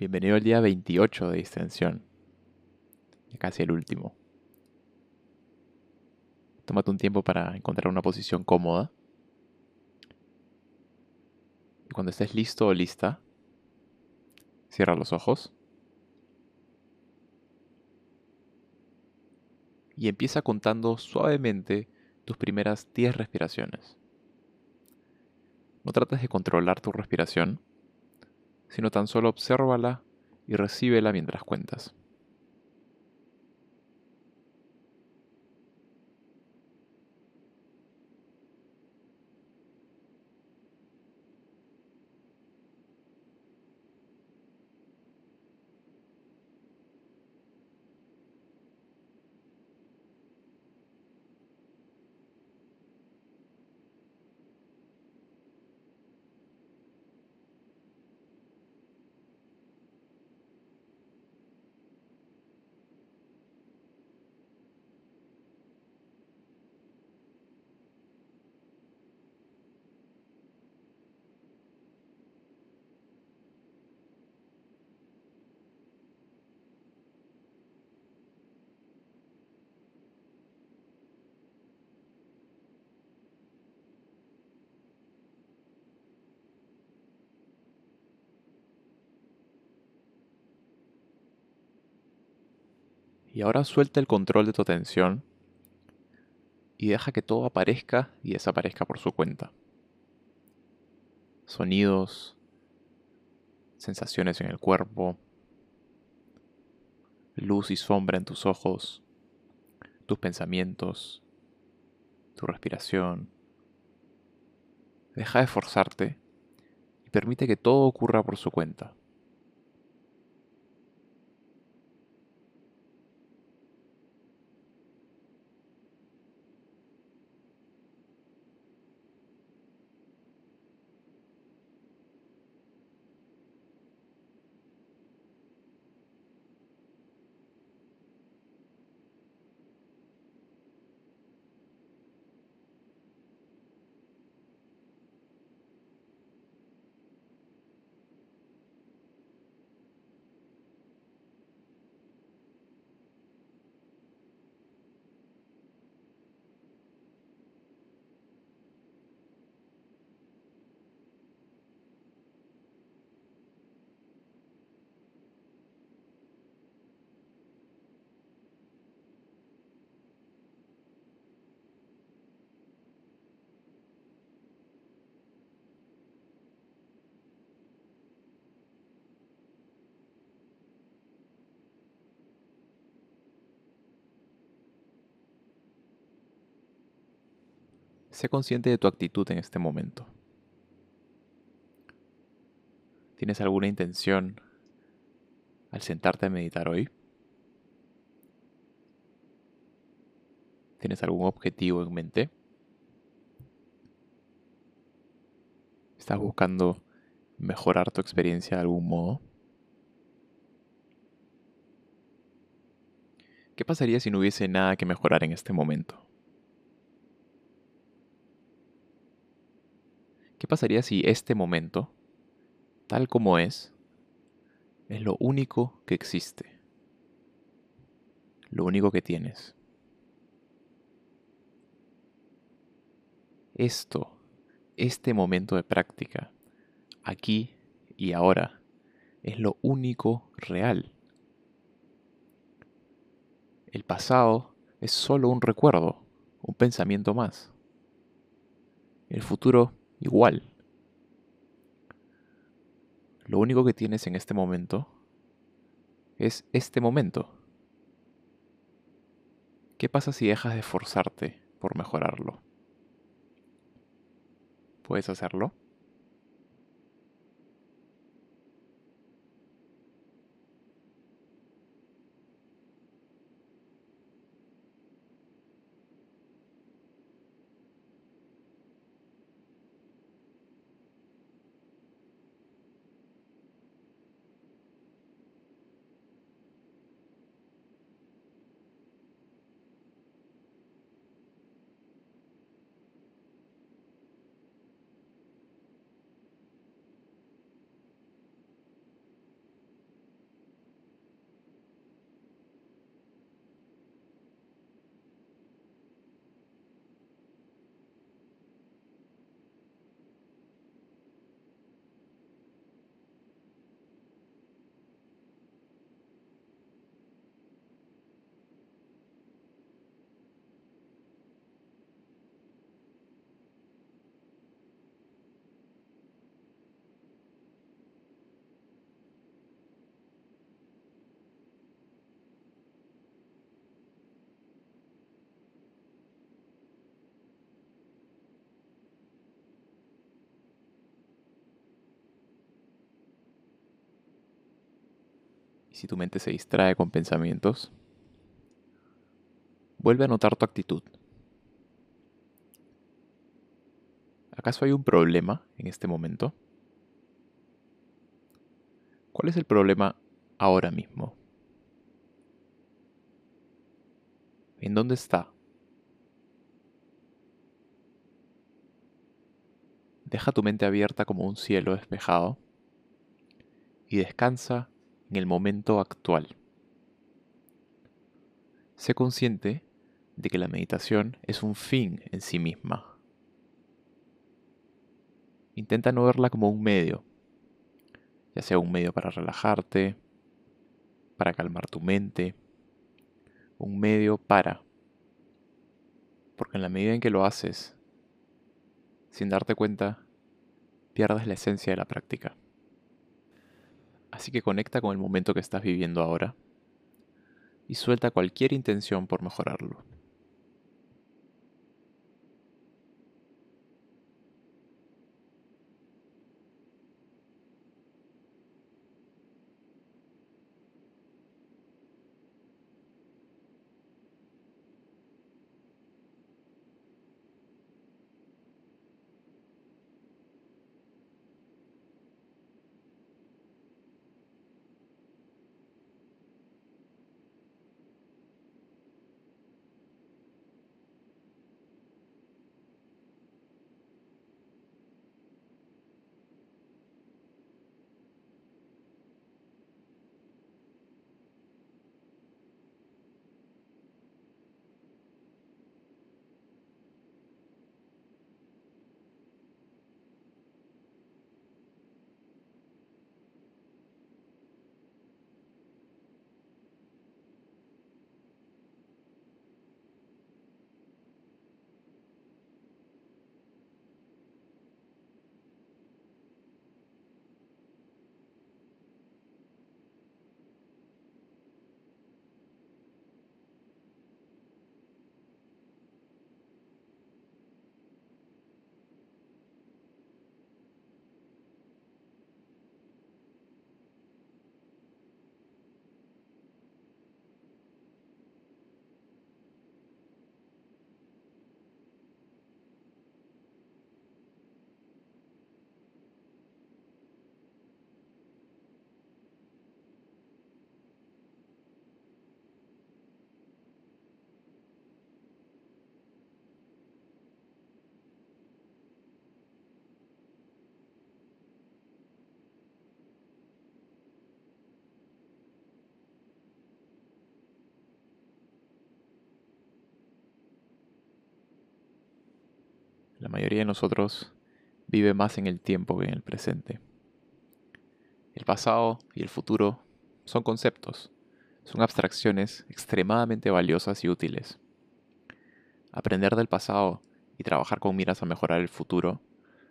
Bienvenido al día 28 de distensión. Casi el último. Tómate un tiempo para encontrar una posición cómoda. Cuando estés listo o lista, cierra los ojos. Y empieza contando suavemente tus primeras 10 respiraciones. No trates de controlar tu respiración, sino tan solo obsérvala y recíbela mientras cuentas. Y ahora suelta el control de tu atención y deja que todo aparezca y desaparezca por su cuenta. Sonidos, sensaciones en el cuerpo, luz y sombra en tus ojos, tus pensamientos, tu respiración. Deja de forzarte y permite que todo ocurra por su cuenta. Sé consciente de tu actitud en este momento. ¿Tienes alguna intención al sentarte a meditar hoy? ¿Tienes algún objetivo en mente? ¿Estás buscando mejorar tu experiencia de algún modo? ¿Qué pasaría si no hubiese nada que mejorar en este momento? Pasaría si este momento, tal como es, es lo único que existe? Lo único que tienes. Esto, este momento de práctica, aquí y ahora, es lo único real. El pasado es solo un recuerdo, un pensamiento más. El futuro igual. Lo único que tienes en este momento es este momento. ¿Qué pasa si dejas de esforzarte por mejorarlo? ¿Puedes hacerlo? Si tu mente se distrae con pensamientos, vuelve a notar tu actitud. ¿Acaso hay un problema en este momento? ¿Cuál es el problema ahora mismo? ¿En dónde está? Deja tu mente abierta como un cielo despejado y descansa en el momento actual. Sé consciente de que la meditación es un fin en sí misma. Intenta no verla como un medio, ya sea un medio para relajarte, para calmar tu mente, un medio para. Porque en la medida en que lo haces, sin darte cuenta, pierdes la esencia de la práctica. Así que conecta con el momento que estás viviendo ahora y suelta cualquier intención por mejorarlo. Mayoría de nosotros vive más en el tiempo que en el presente. El pasado y el futuro son conceptos, son abstracciones extremadamente valiosas y útiles. Aprender del pasado y trabajar con miras a mejorar el futuro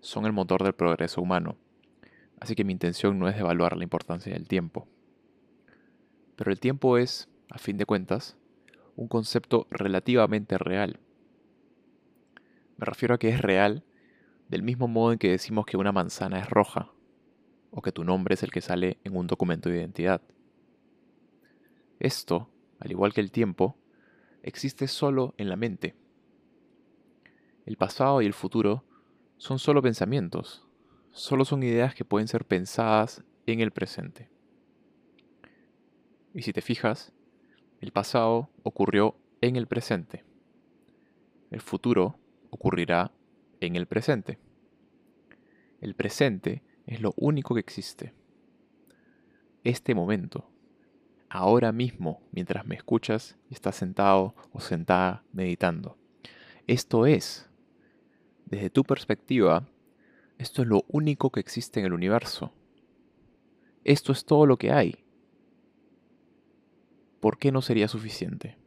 son el motor del progreso humano, así que mi intención no es evaluar la importancia del tiempo. Pero el tiempo es, a fin de cuentas, un concepto relativamente real me refiero a que es real, del mismo modo en que decimos que una manzana es roja, o que tu nombre es el que sale en un documento de identidad. Esto, al igual que el tiempo, existe solo en la mente. El pasado y el futuro son solo pensamientos, solo son ideas que pueden ser pensadas en el presente. Y si te fijas, el pasado ocurrió en el presente. El futuro ocurrirá en el presente. El presente es lo único que existe. Este momento, ahora mismo, mientras me escuchas y estás sentado o sentada meditando. Esto es, desde tu perspectiva, esto es lo único que existe en el universo. Esto es todo lo que hay. ¿Por qué no sería suficiente?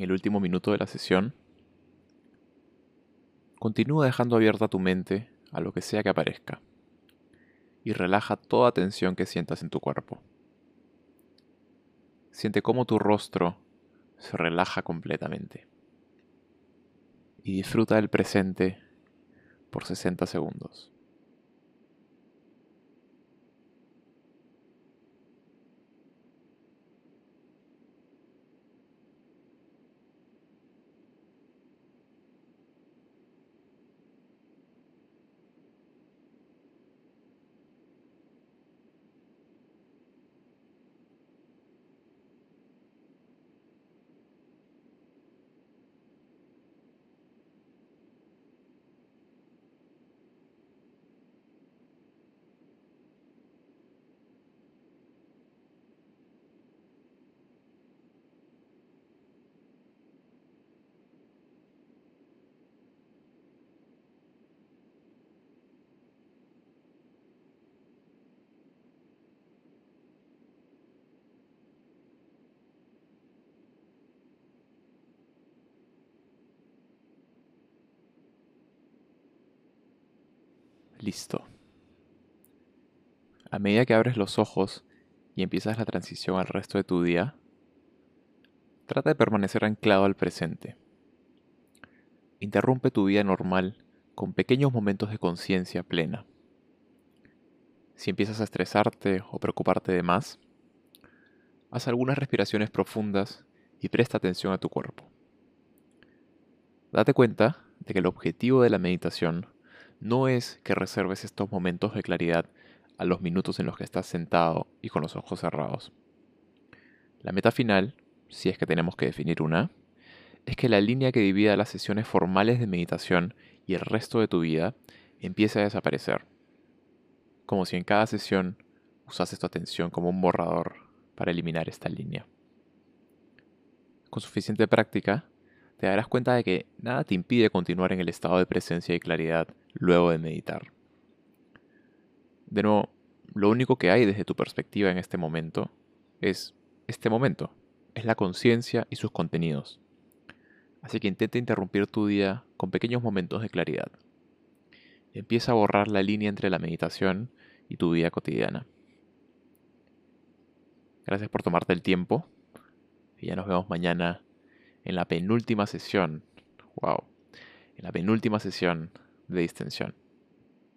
En el último minuto de la sesión, continúa dejando abierta tu mente a lo que sea que aparezca y relaja toda tensión que sientas en tu cuerpo. Siente cómo tu rostro se relaja completamente y disfruta del presente por 60 segundos. Listo. A medida que abres los ojos y empiezas la transición al resto de tu día, trata de permanecer anclado al presente. Interrumpe tu vida normal con pequeños momentos de conciencia plena. Si empiezas a estresarte o preocuparte de más, haz algunas respiraciones profundas y presta atención a tu cuerpo. Date cuenta de que el objetivo de la meditación no es que reserves estos momentos de claridad a los minutos en los que estás sentado y con los ojos cerrados. La meta final, si es que tenemos que definir una, es que la línea que divida las sesiones formales de meditación y el resto de tu vida empiece a desaparecer. Como si en cada sesión usases tu atención como un borrador para eliminar esta línea. Con suficiente práctica, te darás cuenta de que nada te impide continuar en el estado de presencia y claridad luego de meditar. De nuevo, lo único que hay desde tu perspectiva en este momento es este momento, es la conciencia y sus contenidos. Así que intenta interrumpir tu día con pequeños momentos de claridad. Empieza a borrar la línea entre la meditación y tu vida cotidiana. Gracias por tomarte el tiempo y ya nos vemos mañana en la penúltima sesión, wow, en la penúltima sesión de distensión.